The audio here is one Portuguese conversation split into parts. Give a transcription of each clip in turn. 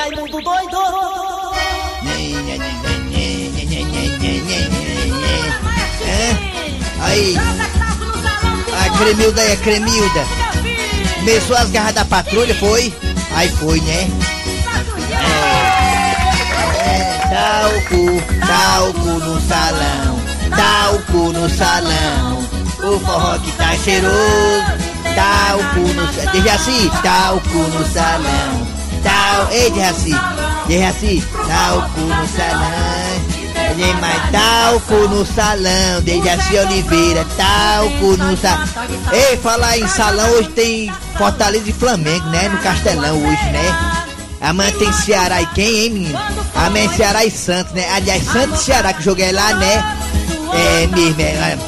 Raimundo doido! É? Aí, a Cremilda é Cremilda. Começou as garras da patrulha, foi? Aí foi, né? É, é, dá o cu, dá o cu no salão, dá o cu no salão. O forró que tá cheiroso, dá o cu no salão. Deixa assim, dá o cu no salão. O... Ei, Dejaci, Dejaci, dá o cu no salão. Tem mais talco no salão, Dejaci Oliveira, talco no salão. Ei, falar em salão, hoje tem Fortaleza e Flamengo, né? No Castelão hoje, né? Amanhã tem Ceará e quem, hein, menino? Amanhã é Ceará e Santos, né? Aliás, Santos e Ceará que joguei lá, né? É mesmo, é.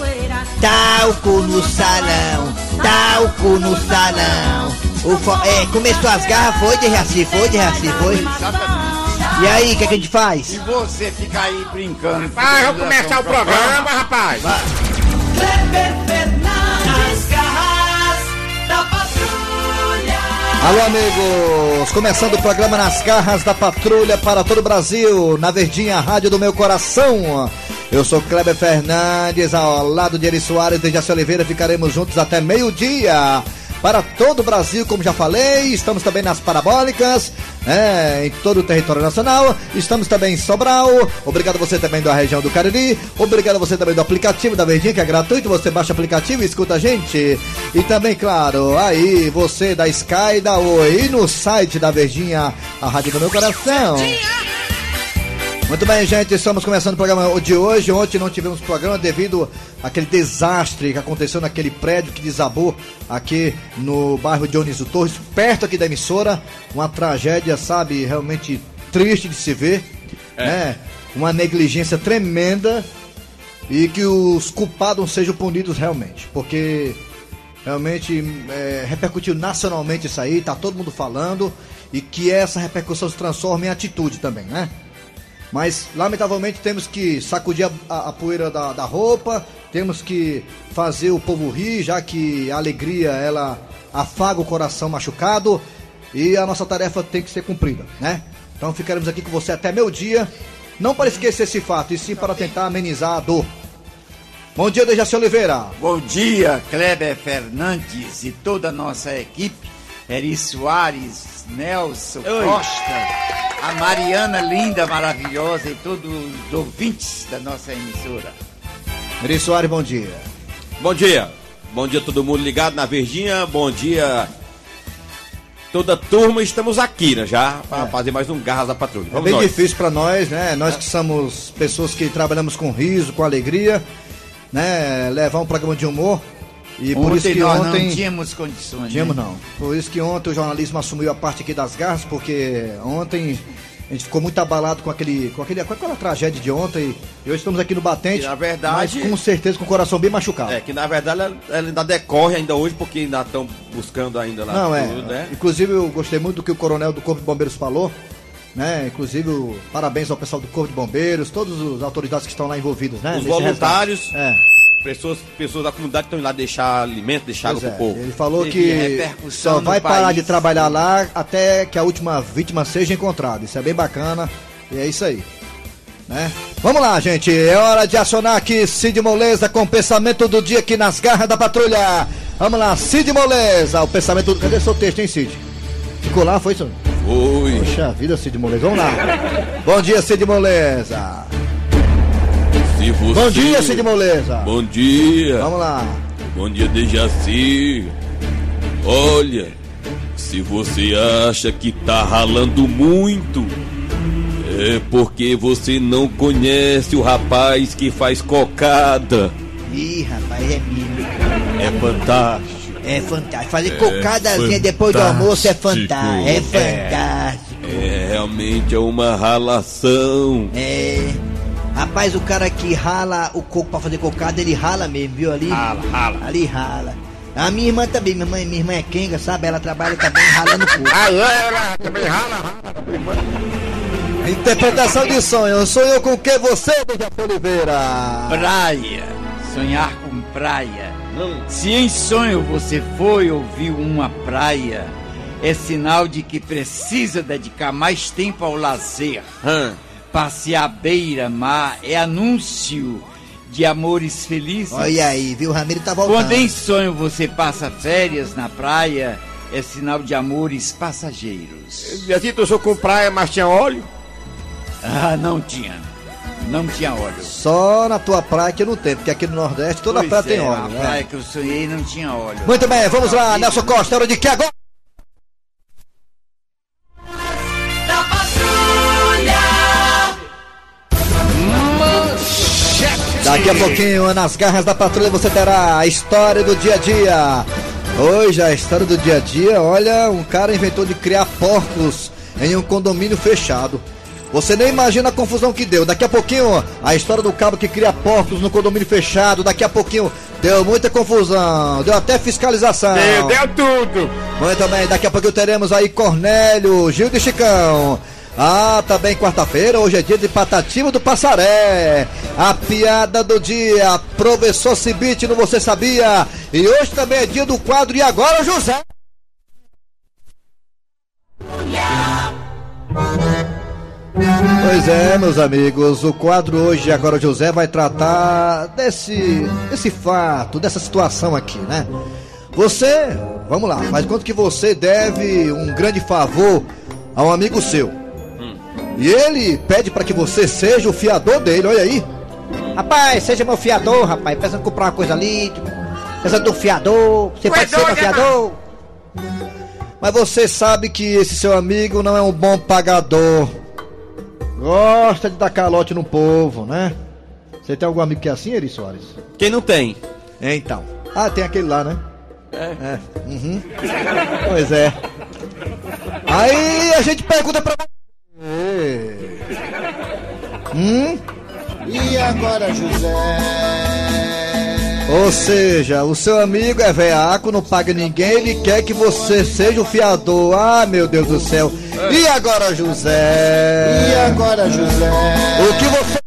Talco no salão, talco no salão. O fo... É, começou as garras, foi de Raci, foi de Raci, foi. E aí, o que, é que a gente faz? E você fica aí brincando. Vai, vamos começar o programa, rapaz. Kleber Fernandes, garras da patrulha! Alô, amigos! Começando o programa Nas Garras da Patrulha para todo o Brasil, na Verdinha Rádio do Meu Coração. Eu sou Kleber Fernandes, ao lado de Eri Soares e Jaci Oliveira, ficaremos juntos até meio-dia. Para todo o Brasil, como já falei, estamos também nas parabólicas, é, em todo o território nacional. Estamos também em Sobral. Obrigado você também da região do Cariri. Obrigado você também do aplicativo da Verdinha, que é gratuito. Você baixa o aplicativo e escuta a gente. E também, claro, aí você da Sky, da Oi, e no site da Verdinha, a Rádio do Meu Coração. Muito bem, gente, estamos começando o programa de hoje. Ontem não tivemos programa devido àquele desastre que aconteceu naquele prédio que desabou aqui no bairro Dionísio Torres, perto aqui da emissora. Uma tragédia, sabe, realmente triste de se ver. né? Uma negligência tremenda e que os culpados sejam punidos realmente, porque realmente é, repercutiu nacionalmente isso aí, tá todo mundo falando e que essa repercussão se transforme em atitude também, né? Mas, lamentavelmente, temos que sacudir a, a- a poeira da, da roupa, temos que fazer o povo rir, já que a alegria, ela afaga o coração machucado e a nossa tarefa tem que ser cumprida, né? Então ficaremos aqui com você até meu dia, não para esquecer esse fato, e sim para tentar amenizar a dor. Bom dia, Dejaci Oliveira. Bom dia, Kleber Fernandes e toda a nossa equipe. Eri Soares, Nelson Costa, a Mariana linda, maravilhosa e todos os ouvintes da nossa emissora. Eri Soares, bom dia. Bom dia. Bom dia todo mundo ligado na Verdinha. Bom dia toda a turma. Estamos aqui, né, já, para É. fazer mais um Garras da Patrulha. É Vamos bem nós. difícil para nós, né? Nós que somos pessoas que trabalhamos com riso, com alegria, né? Levar um programa de humor. E por isso ontem que ontem. não tínhamos condições. Tínhamos né? não. Por isso que ontem o jornalismo assumiu a parte aqui das garras, porque ontem a gente ficou muito abalado com aquele, com aquele, com aquela tragédia de ontem. E hoje estamos aqui no batente. E, na verdade- mas com certeza com o coração bem machucado. É, que na verdade ela, ela ainda decorre ainda hoje, porque ainda estão buscando ainda lá Não, é. tudo, né? Inclusive, eu gostei muito do que o coronel do Corpo de Bombeiros falou. Né? Inclusive, o- parabéns ao pessoal do Corpo de Bombeiros, todas as autoridades que estão lá envolvidas, né? Os voluntários, resgate. É. pessoas, pessoas da comunidade que estão lá deixar alimento, deixar água Pois pro é, povo. Ele falou Teve que só vai parar país. de trabalhar lá até que a última vítima seja encontrada. Isso é bem bacana e é isso aí. Né? Vamos lá, gente. É hora de acionar aqui Cid Moleza com o pensamento do dia aqui nas garras da patrulha. Vamos lá, Cid Moleza. O pensamento. Cadê seu texto, hein, Cid? Ficou lá, foi isso? Oi. Poxa vida, Cid Moleza. Vamos lá. Bom dia, Cid Moleza. Se você... Bom dia, Cid Moleza. Bom dia. Vamos lá. Bom dia, Dejaci. Olha, se você acha que tá ralando muito, é porque você não conhece o rapaz que faz cocada. Ih, rapaz, é milho. É fantástico. É fantástico. Fazer cocadazinha depois do almoço é fantástico. É fantástico. É, realmente é uma ralação. É. Rapaz, o cara que rala o coco pra fazer cocada, ele rala mesmo, viu ali? Rala, rala. Ali rala. A minha irmã também, minha mãe, minha irmã é quenga, sabe? Ela trabalha também ralando coco. Ah, ela também rala, rala. Interpretação de sonho. Sou eu com que você, Dejaci Oliveira? Praia, sonhar com praia. Se em sonho você foi ou viu uma praia, é sinal de que precisa dedicar mais tempo ao lazer. Hã? Passear à beira-mar é anúncio de amores felizes. Olha aí, viu? O Ramiro tá voltando. Quando em sonho você passa férias na praia, é sinal de amores passageiros. Assim, eu sou com praia, mas tinha óleo? Ah, não tinha. Não tinha óleo. Só na tua praia que não tem, porque aqui no Nordeste toda Pois praia tem é, óleo. A né? praia que eu sonhei não tinha óleo. Muito bem, vamos lá, Nelson Costa, é hora de que agora? A pouquinho, nas garras da patrulha, você terá a história do dia a dia. Hoje, a história do dia a dia, olha, um cara inventou de criar porcos em um condomínio fechado. Você nem imagina a confusão que deu. Daqui a pouquinho, a história do cabo que cria porcos no condomínio fechado. Daqui a pouquinho, deu muita confusão. Deu até fiscalização. Deu, deu tudo. Muito bem, daqui a pouquinho teremos aí Cornélio, Gil de Chicão. Ah, também quarta-feira, hoje é dia de Patativa do Passaré. A piada do dia, professor Cibite, não você sabia? E hoje também é dia do quadro E Agora, José? Pois é, meus amigos, o quadro hoje Agora, José, vai tratar desse, desse fato, dessa situação aqui, né? Você, vamos lá, faz quanto que você deve um grande favor a um amigo seu. E ele pede para que você seja o fiador dele, olha aí. Rapaz, seja meu fiador, rapaz. Pensando em comprar uma coisa ali, tipo, pensando do fiador, você pode ser meu fiador. Mas você sabe que esse seu amigo não é um bom pagador. Gosta de dar calote no povo, né? Você tem algum amigo que é assim, Eri Soares? Quem não tem? Então. Ah, tem aquele lá, né? É. Uhum. Pois é. Aí a gente pergunta pra você. Hum? E agora, José? Ou seja, o seu amigo é veaco, não paga ninguém, ele quer que você seja o fiador. Ah, meu Deus do céu. E agora, José? E agora, José? O que você.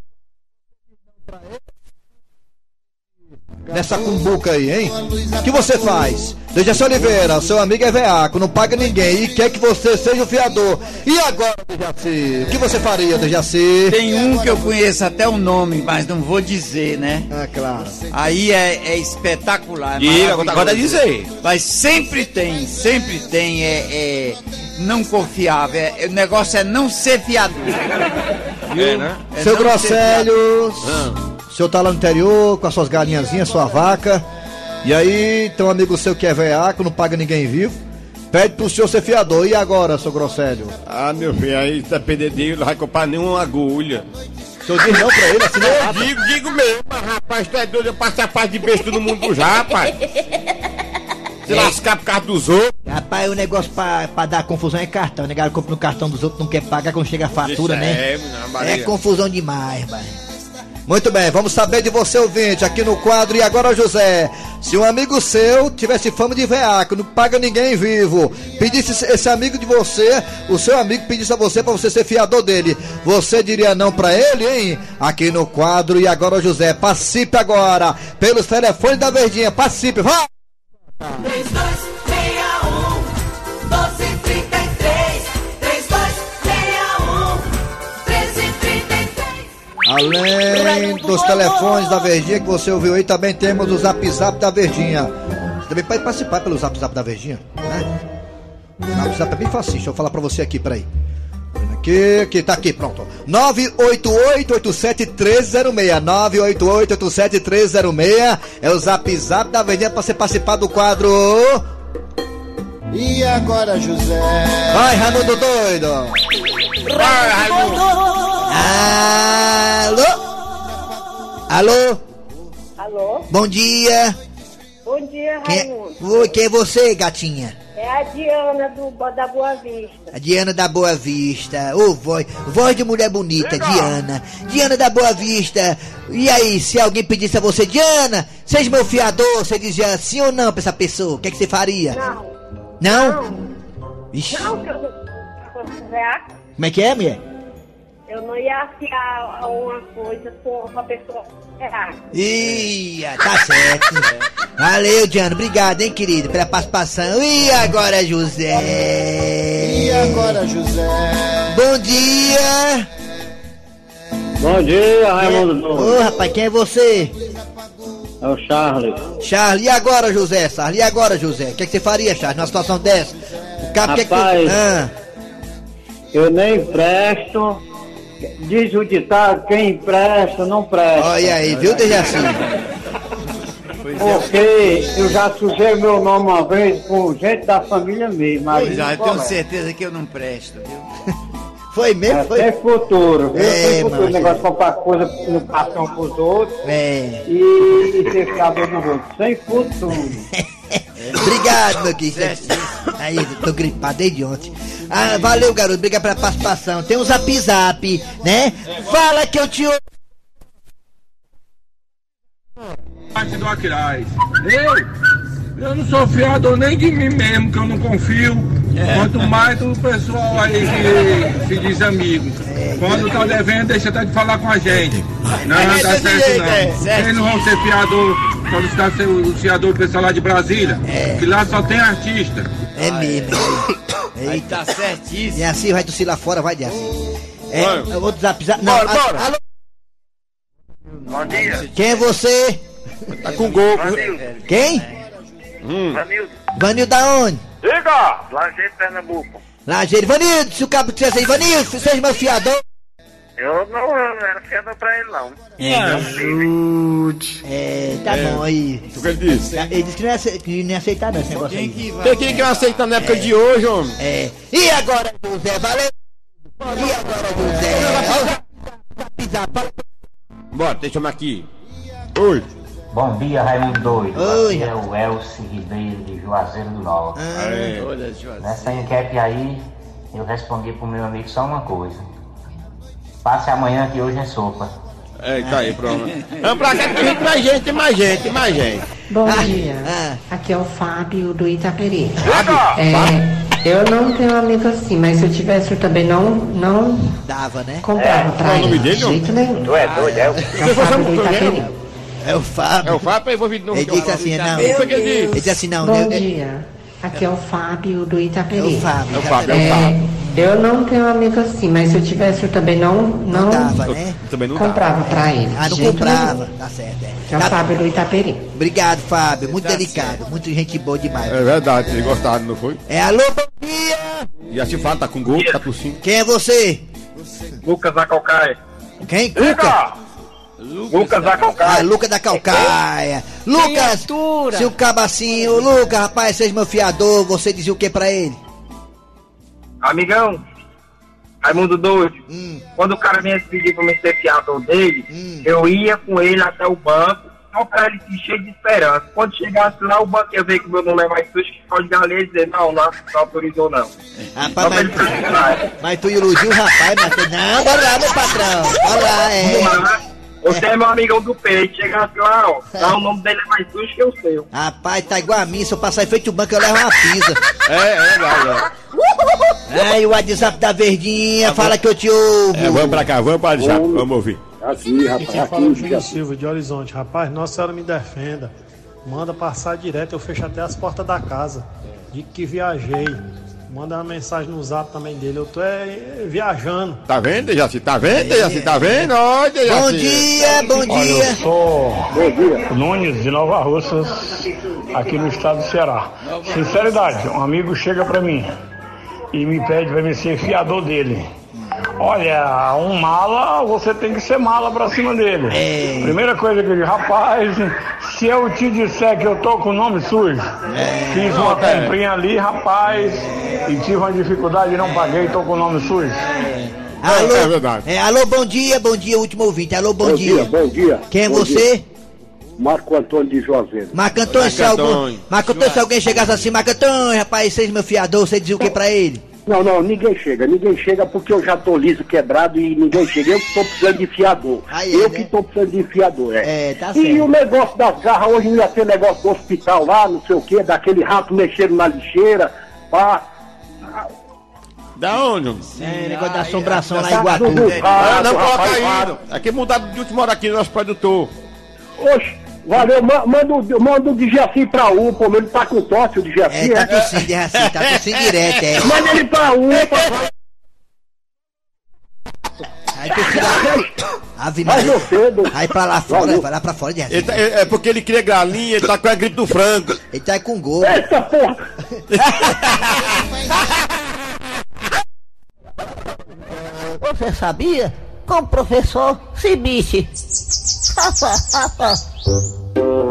Nessa cumbuca aí, hein? O que você faz? Dejaci Oliveira, seu amigo é veaco, não paga ninguém e quer que você seja o fiador. E agora, Dejaci? O que você faria, Dejaci? Tem um que eu conheço até o nome, mas não vou dizer, né? Ah, claro. Aí é, é espetacular. é Diga, agora dizer. Mas sempre tem, sempre tem, é, é não confiável. é- o negócio é não ser fiador. É, né? É Seu não ser Grosselho, Ah. o senhor tá lá no interior com as suas galinhazinhas, sua vaca. E aí, tem um amigo seu que é veaco, não paga ninguém vivo. Pede pro senhor ser fiador. E agora, seu Grosselho? Ah, meu filho, aí depender dele, não vai comprar nenhuma agulha. O senhor diz não pra ele, assim não é Eu digo, digo mesmo, mas rapaz, tu é doido, eu passo a paz de besta no mundo já, rapaz. Se lascar por causa dos outros. Rapaz, o negócio pra, pra dar confusão é cartão. O negócio compra no cartão dos outros, não quer pagar quando chega a fatura, Isso né? é. É confusão demais, pai. Muito bem, vamos saber de você, ouvinte, aqui no quadro E Agora José. Se um amigo seu tivesse fama de veaco, não paga ninguém vivo, pedisse esse amigo de você, o seu amigo pedisse a você pra você ser fiador dele, você diria não pra ele, hein? Aqui no quadro E Agora José, participe agora, pelos telefones da Verdinha, participe, vai! 3261 Além dos telefones da Verdinha que você ouviu aí, também temos o Zap Zap da Verdinha. Você também pode participar pelo Zap Zap da Verdinha, né? O Zap Zap é bem fácil, deixa eu falar pra você aqui, peraí. Aqui, aqui, tá aqui, pronto. 988-87-306. 988-87-306 é o Zap Zap da Verdinha pra você participar do quadro. E agora, José? Vai, Raimundo Doido! Vai, Raimundo. Alô? Alô? Alô? Bom dia. Bom dia, Quem Raimundo. é, Oi, quem é você, gatinha? É a Diana do, da Boa Vista. A Diana da Boa Vista. Ô, voz, voz de mulher bonita, Diana. Diana da Boa Vista. E aí, se alguém pedisse a você, Diana, seja meu fiador, você dizia sim ou não pra essa pessoa? O que, é que você faria? Não, Não? Ixi, não, que eu como é que é, mulher? Eu não ia afiar uma coisa com uma pessoa errada. Ih, tá certo. Valeu, Diana. Obrigado, hein, querido, pela participação. E agora, José? E agora, José? Bom dia. Bom dia, Raimundo Ô, Doido. rapaz, quem é você? É o Charles. Charles, e agora, José? Charles, e agora, José? O que, é que você faria, Charles, numa situação dessa? O cabo quer que... Rapaz. Ah, Eu nem presto. Diz o ditado, quem presta, não presta. olha aí, viu, Dejaci? É, Porque eu já sujei meu nome uma vez com gente da família mesmo. pois é, eu tenho certeza que eu não presto, viu? Foi mesmo? É, Foi? tem futuro, viu? É, tem futuro. macho. negócio de comprar coisa no cartão pros outros É. e, e ser fiador dos outros. Sem futuro. Obrigado, meu querido. Aí, tô gripado desde ontem. Ah, valeu, garoto. Obrigado pela participação. Tem um zap zap, né? Fala que eu te ouço. parte do Aquiraz. Eu, eu não sou fiador nem de mim mesmo, que eu não confio. Quanto mais do pessoal aí que se diz amigo. Quando tá devendo, deixa até de falar com a gente. Não, É tá certo é, não. Eles não vão ser fiador, quando está ser o fiador do pessoal lá de Brasília. Que lá só tem artista. É mesmo. Aí Eita. tá certíssimo. E assim vai tossir lá fora, vai de assim. É, é outro zap zap. Não, Bora, a- bora. Alô, Bom dia, quem é você? Tá com gol. Vanildo. Quem? Vanildo. Vanil da onde? Diga! Lajeiro, Pernambuco. Lajeiro. Vanildo, se o cabo dissesse aí, Vanildo, se seja meu fiador. Eu não eu não era fiador pra ele, não. É, tá bom aí. O que ele disse? Ele disse que não ia, ace- que não ia aceitar não esse negócio Quem aí. vai? Tem quem que não aceita na época de hoje, homem? É. E agora, José? Valeu? E agora, José? Zap, fala- Bora, deixa eu chamar aqui. Oi. Bom dia, Raimundo Doido. Oi. Aqui é o Elcio Ribeiro de Juazeiro do Norte. É. Olha, José. Nessa enquete aí, eu respondi pro meu amigo só uma coisa. Passe amanhã que hoje é sopa. É, tá aí, pronto. Vamos pra cá que tem mais gente, tem mais gente, tem mais gente. Bom Ah, dia, ah. aqui é o Fábio do Itaperi. É, eu não tenho amigo assim, mas se eu tivesse eu também não, não Dava, né? comprava pra qual é o ele. nome dele, de jeito nenhum. Tu é doido, é? É o Fábio do Itaperi. É o Fábio. É o Fábio envolvido no Ele disse assim, não. O ele disse? assim, não. Bom eu- é- dia, aqui é o Fábio do É Itaperi. o Fábio. É o Fábio, é o É, Fábio. Eu não tenho amigo assim, mas se eu tivesse eu também não, não, Não dava, né? Também não comprava pra ele. Ah, não comprava. nenhum. Tá certo, é. É o Tá- Fábio do Itaperi. Obrigado, Fábio. Muito delicado. Muito gente boa demais. É verdade, vocês gostaram, não foi? É, alô, bom dia. E a Cifada tá com gol, tá tossindo. Quem é você? Lucas Acalcaia. Quem? Cuca? Diga! Lucas Ah, Acalcaia. Lucas da Calcaia. Lucas, se o cabacinho, Lucas, rapaz, seja meu fiador, você dizia o que pra ele? Amigão, Raimundo Doido. Hum, Quando o cara vinha pedir pra me ser fiador dele, Hum. eu ia com ele até o banco, só pra ele se encher de esperança. Quando chegasse lá, o banco ia ver que o meu nome é mais sujo, que pode galinha e dizer, não, não, não autorizou não. rapaz, Só ele mas, precisar. mas tu iludiu o rapaz, mas não, bora lá, meu patrão. Bora lá, é. Você é meu amigão do peito, chegasse lá, ó, tá, o nome dele é mais sujo que o seu. Rapaz, tá igual a mim, se eu passar em frente ao banco, eu levo uma pizza. É, é verdade. Aí o WhatsApp da Verdinha, fala que eu te ouvo. É, vamos pra cá, vamos pra já, vamos ouvir. Aqui, rapaz, Quem fala é o aqui, Júlio Silva de Horizonte. Rapaz, Nossa Senhora me defenda. Manda passar direto, eu fecho até as portas da casa. Digo que viajei. Manda uma mensagem no zap também dele. Eu tô é, viajando. Tá vendo, Dejaci? Tá vendo, Dejaci? Tá vendo? Olha, Dejaci. Bom dia, bom dia. sou Nunes de Nova Russas, aqui no estado do Ceará. Sinceridade, um amigo chega pra mim e me pede pra me ser fiador dele. Olha, um mala, você tem que ser mala pra cima dele. É. Primeira coisa que eu digo, rapaz, se eu te disser que eu tô com o nome sujo, fiz uma É. comprinha ali, rapaz, e tive uma dificuldade e não paguei, tô com o nome sujo. Alô, é verdade. é, alô, bom dia, bom dia, último ouvinte. Alô, bom, dia. bom dia. Quem é Bom você? dia. Marco Antônio de Juazeiro. Marco Antônio, se, Marco algum, Antônio. Marco Antônio, se alguém chegasse assim, Marco Antônio, rapaz, seja meu fiador, você dizia o que pra ele? Não, não, ninguém chega. Ninguém chega porque eu já tô liso, quebrado e ninguém chega. Eu que tô precisando de fiador. Aí é, eu né? que tô precisando de fiador, é. É, tá E certo. o negócio das garras, hoje não ia ter negócio do hospital lá, não sei o quê, daquele rato mexendo na lixeira, pá. Da onde? É, negócio da assombração lá em Ah, Iguatu. não, coloca aí. Aqui mudaram de última hora aqui, nosso produtor. Oxe, valeu, ma- manda, o- manda o Djaci pra UPA, ele tá com tosse, o Djaci. É, tá tossindo, é assim, tá tossindo direto, é. Manda ele pra UPA. Aí tu fica. Ave Maria. Aí pra lá fora, Valeu. vai lá pra fora de tá- é, é porque ele cria galinha, ele tá com a gripe do frango. Ele tá com gol. Eita porra! Você sabia? Com o professor Cibiche.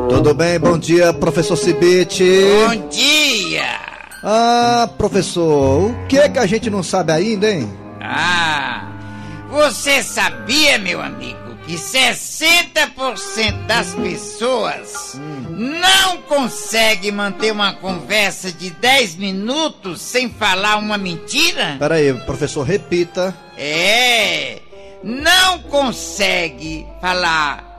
Tudo bem? Bom dia, professor Cibite. Bom dia! Ah, professor, o que é que a gente não sabe ainda, hein? Ah, você sabia, meu amigo, que 60% das pessoas não consegue manter uma conversa de 10 minutos sem falar uma mentira? Pera aí, professor, repita. É, não consegue falar.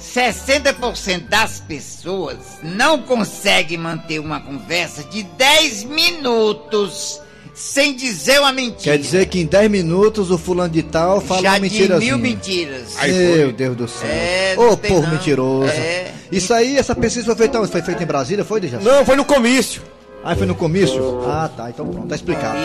60% das pessoas não consegue manter uma conversa de 10 minutos sem dizer uma mentira. Quer dizer que em 10 minutos o fulano de tal fala Já uma de mentira mil mentiras. Meu Deus do céu. É, Ô, não tem povo não. mentiroso. É. Isso aí, essa pesquisa foi feita? Foi feita em Brasília, foi, Dejaci? Não, foi no comício. Ah, foi no comício? Ah, tá. Então pronto, tá explicado.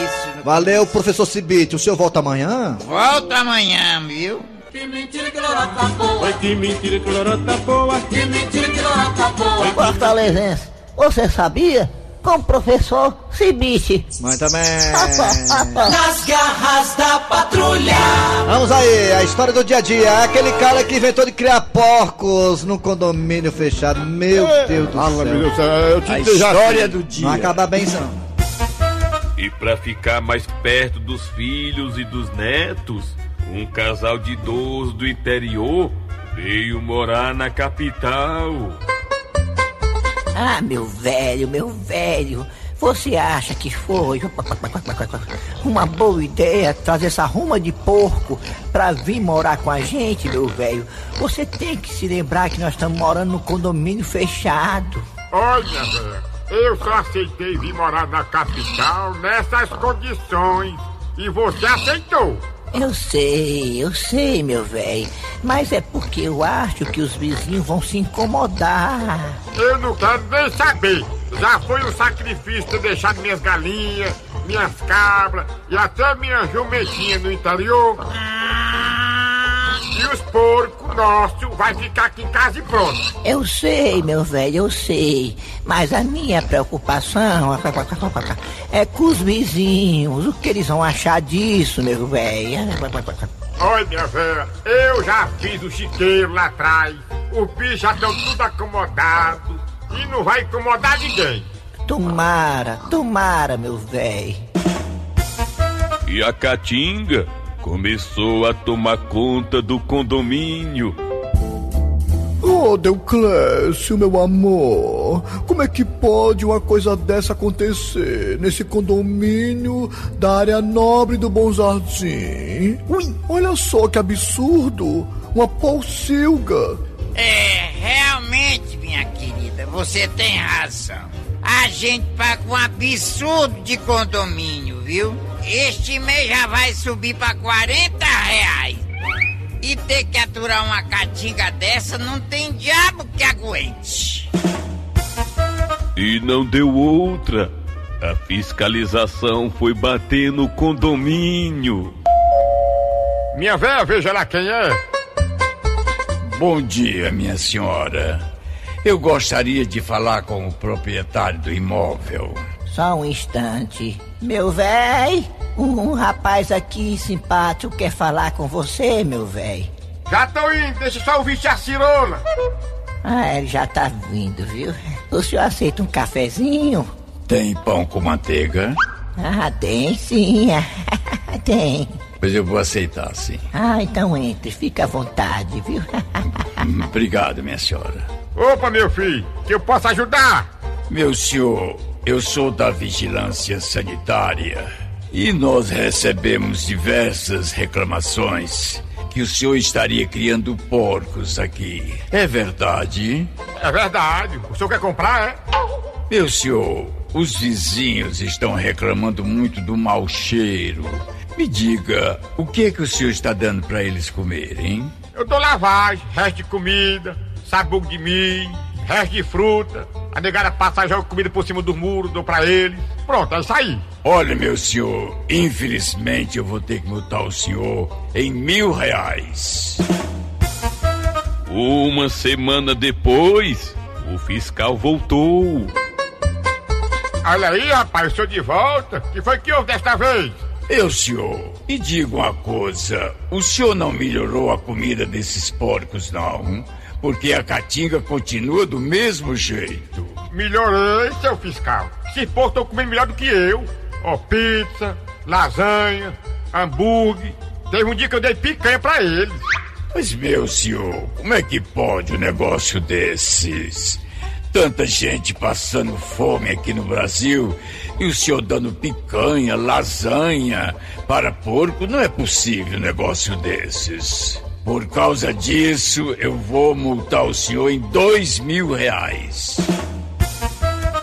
Valeu, professor Cibite. O senhor volta amanhã? Volta amanhã, viu? Que mentira que lorota boa. Oi, que mentira que lorota boa. Que mentira que lorota boa. Fortalezense, você sabia? Com o professor Cibiche. Muito bem. Nas garras da patrulha. Vamos aí, a história do dia a dia. Aquele cara que inventou de criar porcos num condomínio fechado. Meu Deus do Ah, céu. meu Deus do céu, eu te A história do dia. Não acaba bem, não. E para ficar mais perto dos filhos e dos netos, um casal de idosos do interior veio morar na capital. Ah, meu velho, meu velho. Você acha que foi uma boa ideia trazer essa ruma de porco pra vir morar com a gente, meu velho? Você tem que se lembrar que nós estamos morando num condomínio fechado. Olha, velho, eu só aceitei vir morar na capital nessas condições. E você aceitou. Eu sei, eu sei, meu velho. Mas é porque eu acho que os vizinhos vão se incomodar. Eu não quero nem saber. Já foi um sacrifício ter deixado minhas galinhas, minhas cabras e até minha jumentinha no interior. E os porcos nossos vai ficar aqui em casa e pronto. Eu sei, meu velho, eu sei. Mas a minha preocupação é com os vizinhos. O que eles vão achar disso, meu velho? Olha, minha velha, eu já fiz o chiqueiro lá atrás. Os bichos já estão tudo acomodados e não vai incomodar ninguém. Tomara, tomara, meu velho. E a Caatinga começou a tomar conta do condomínio. Oh, Deuclésio, meu amor, como é que pode uma coisa dessa acontecer nesse condomínio da área nobre do Bom Jardim? Ui, olha só que absurdo! Uma pocilga! É, realmente, minha querida, você tem razão. A gente paga um absurdo de condomínio, viu? Este mês já vai subir pra 40 reais. E ter que aturar uma catinga dessa não tem diabo que aguente. E não deu outra. A fiscalização foi bater no condomínio. Minha velha, veja lá quem é. Bom dia, minha senhora. Eu gostaria de falar com o proprietário do imóvel. Só um instante. Meu véi, um rapaz aqui simpático quer falar com você, meu véi. Já tô indo, deixa só ouvir a cirona. Ah, ele já tá vindo, viu? O senhor aceita um cafezinho? Tem pão com manteiga? Ah, tem sim. tem. Pois eu vou aceitar, sim. Ah, então entre, fica à vontade, viu? Obrigado, minha senhora. Opa, meu filho, que eu posso ajudar? Meu senhor, eu sou da Vigilância Sanitária e nós recebemos diversas reclamações que o senhor estaria criando porcos aqui. É verdade? É verdade. O senhor quer comprar, é? Meu senhor, os vizinhos estão reclamando muito do mau cheiro. Me diga, o que é que o senhor está dando para eles comerem? Eu dou lavagem, resto de comida, sabugo de milho, resto de fruta. A negada passa joga comida por cima do muro, dou pra eles. Pronto, é isso aí. Olha, meu senhor, infelizmente eu vou ter que multar o senhor em mil reais. Uma semana depois, o fiscal voltou. Olha aí, rapaz, estou de volta. que foi que houve desta vez? Eu, senhor, me diga uma coisa: o senhor não melhorou a comida desses porcos, não? Porque a caatinga continua do mesmo jeito. Melhorei, seu fiscal. Se for, estão comendo melhor do que eu. Ó, pizza, lasanha, hambúrguer. Teve um dia que eu dei picanha pra eles. Mas, meu senhor, como é que pode um negócio desses? Tanta gente passando fome aqui no Brasil e o senhor dando picanha, lasanha para porco, não é possível um negócio desses. Por causa disso, eu vou multar o senhor em dois mil reais.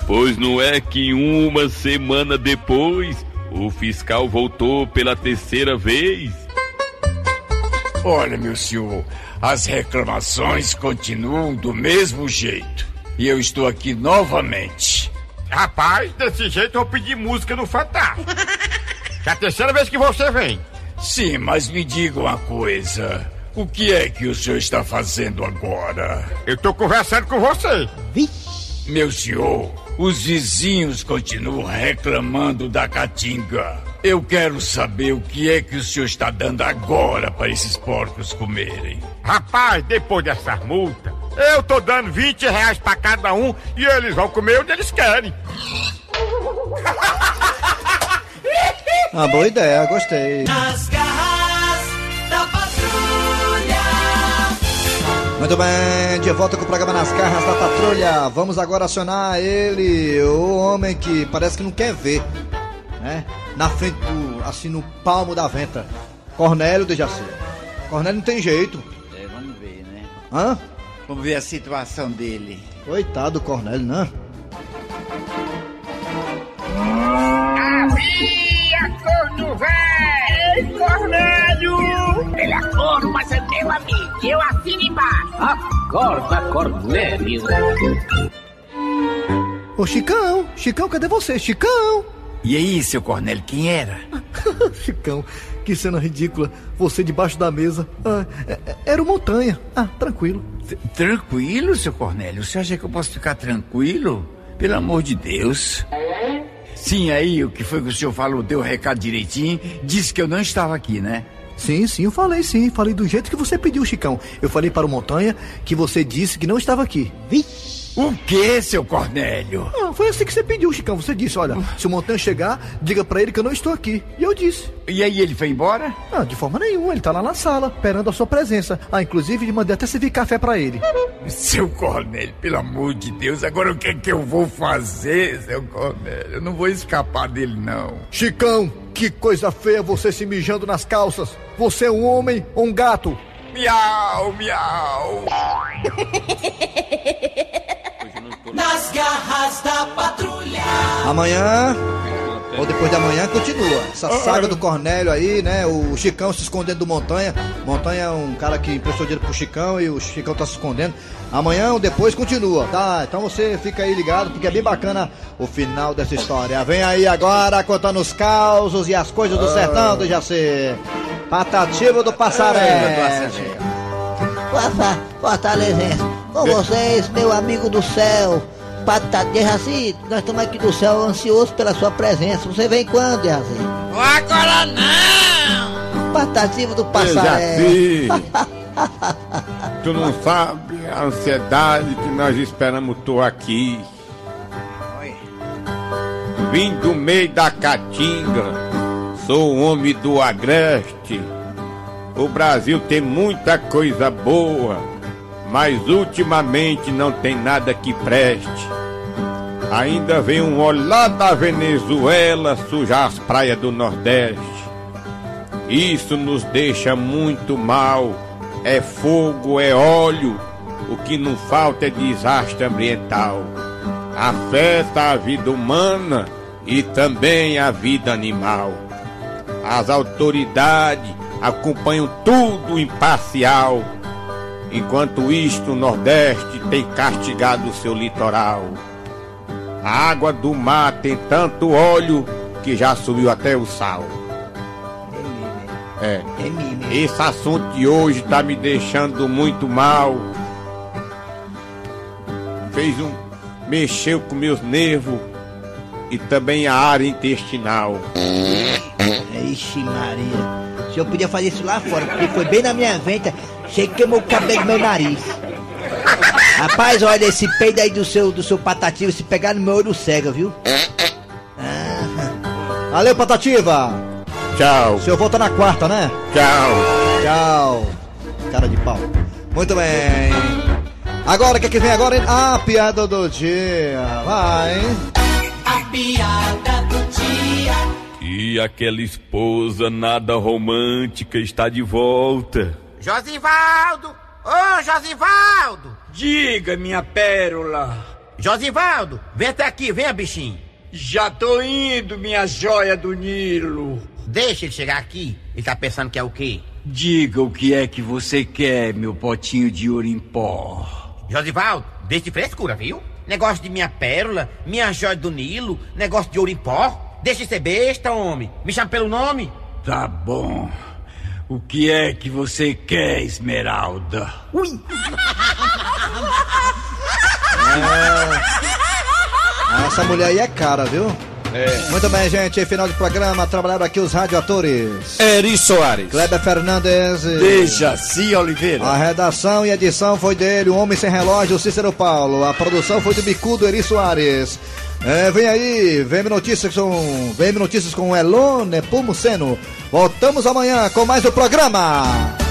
Pois não é que uma semana depois o fiscal voltou pela terceira vez? Olha, meu senhor, as reclamações continuam do mesmo jeito. E eu estou aqui novamente. Rapaz, desse jeito eu vou pedir música no Fantástico. é a terceira vez que você vem. Sim, mas me diga uma coisa. O que é que o senhor está fazendo agora? Eu estou conversando com você. Meu senhor, os vizinhos continuam reclamando da caatinga. Eu quero saber o que é que o senhor está dando agora para esses porcos comerem. Rapaz, depois dessa multa, eu tô dando 20 reais pra cada um e eles vão comer onde eles querem. Uma boa ideia, gostei. Nas garras Muito bem, de volta com o programa Nas Garras da Patrulha. Vamos agora acionar ele, o homem que parece que não quer ver, né? Na frente do, assim, no palmo da venta. Cornélio de Jaci. Cornélio não tem jeito. É, vamos ver, né? Hã? Vamos ver a situação dele. Coitado do Cornélio, né? Havia corno velho! Cornélio! Ele é corno, mas é meu amigo. Eu assino embaixo. Acorda, Cornélio. Ô Chicão, Chicão, cadê você? Chicão! E aí, seu Cornélio, quem era? Chicão, que cena ridícula. Você debaixo da mesa. Ah, é- é- era o Montanha. Ah, tranquilo. Tranquilo, seu Cornélio? Você acha que eu posso ficar tranquilo? Pelo amor de Deus. Sim, aí o que foi que o senhor falou, deu o recado direitinho, disse que eu não estava aqui, né? Sim, sim, eu falei sim. Falei do jeito que você pediu, Chicão. Eu falei para o Montanha que você disse que não estava aqui. O que, seu Cornélio? Ah, foi assim que você pediu, Chicão. Você disse, olha, se o Montanha chegar, diga para ele que eu não estou aqui. E eu disse. E aí ele foi embora? Ah, de forma nenhuma, ele tá lá na sala, esperando a sua presença. Ah, inclusive, mandei até servir café para ele. Seu Cornélio, pelo amor de Deus, agora o que é que eu vou fazer, seu Cornélio? Eu não vou escapar dele, não. Chicão, que coisa feia você se mijando nas calças. Você é um homem ou um gato? Miau, miau. Nas garras da patrulha. Amanhã, ou depois de amanhã, continua. Essa saga do Cornélio aí, né? O Chicão se escondendo do Montanha. Montanha é um cara que emprestou dinheiro pro Chicão e o Chicão tá se escondendo. Amanhã ou depois continua, tá? Então você fica aí ligado, porque é bem bacana o final dessa história. Vem aí agora contando os causos e as coisas do sertão do Jacê. Patativa do Passaré. Força, Fortalezense, com vocês, meu amigo do céu. Patata de Jaci, nós estamos aqui do céu ansiosos pela sua presença. Você vem quando, Jaci? Agora não! Patativa do Passaré. Tu não sabe a ansiedade que nós esperamos tu aqui. Vim do meio da caatinga, sou um homem do agreste. O Brasil tem muita coisa boa, mas ultimamente não tem nada que preste. Ainda vem um olá da Venezuela sujar as praias do Nordeste. Isso nos deixa muito mal. É fogo, é óleo. O que não falta é desastre ambiental. afeta a vida humana e também a vida animal. As autoridades acompanham tudo imparcial, enquanto isto o Nordeste tem castigado o seu litoral. A água do mar tem tanto óleo que já subiu até o sal. É. Esse assunto de hoje tá me deixando muito mal. Fez um. mexeu com meus nervos e também a área intestinal. Ixi, Maria. O senhor podia fazer isso lá fora, porque foi bem na minha venta. Chega que queimou o cabelo do meu nariz. Rapaz, olha, esse peido aí do seu, do seu patativo, se pegar no meu olho cega, viu? Valeu, Patativa! Tchau. O senhor volta na quarta, né? Tchau. Tchau. Cara de pau. Muito bem. Agora, o que, que vem agora? hein? A piada do dia. Vai. A piada do dia. E aquela esposa nada romântica está de volta. Josivaldo! Ô, Josivaldo! Diga, minha pérola. Josivaldo, vem até aqui, vem, bichinho. Já tô indo, minha joia do Nilo. Deixa ele chegar aqui. Ele tá pensando que é o quê? Diga o que é que você quer, meu potinho de ouro em pó. Josivaldo, deixa de frescura, viu? Negócio de minha pérola, minha joia do Nilo, negócio de ouro em pó. Deixa de ser besta, homem. Me chama pelo nome. Tá bom. O que é que você quer, Esmeralda? Ui! Ah, Essa mulher aí é cara, viu? É. Muito bem, gente. Final de programa. Trabalharam aqui os radioatores. Eri Soares. Kleber Fernandes. e- Dejaci Oliveira. A redação e edição foi dele, o Homem Sem Relógio, Cícero Paulo. A produção foi do Bicudo Eri Soares. É, vem aí, vem notícias com. Vem notícias com Elone Pumuceno. Voltamos amanhã com mais o programa.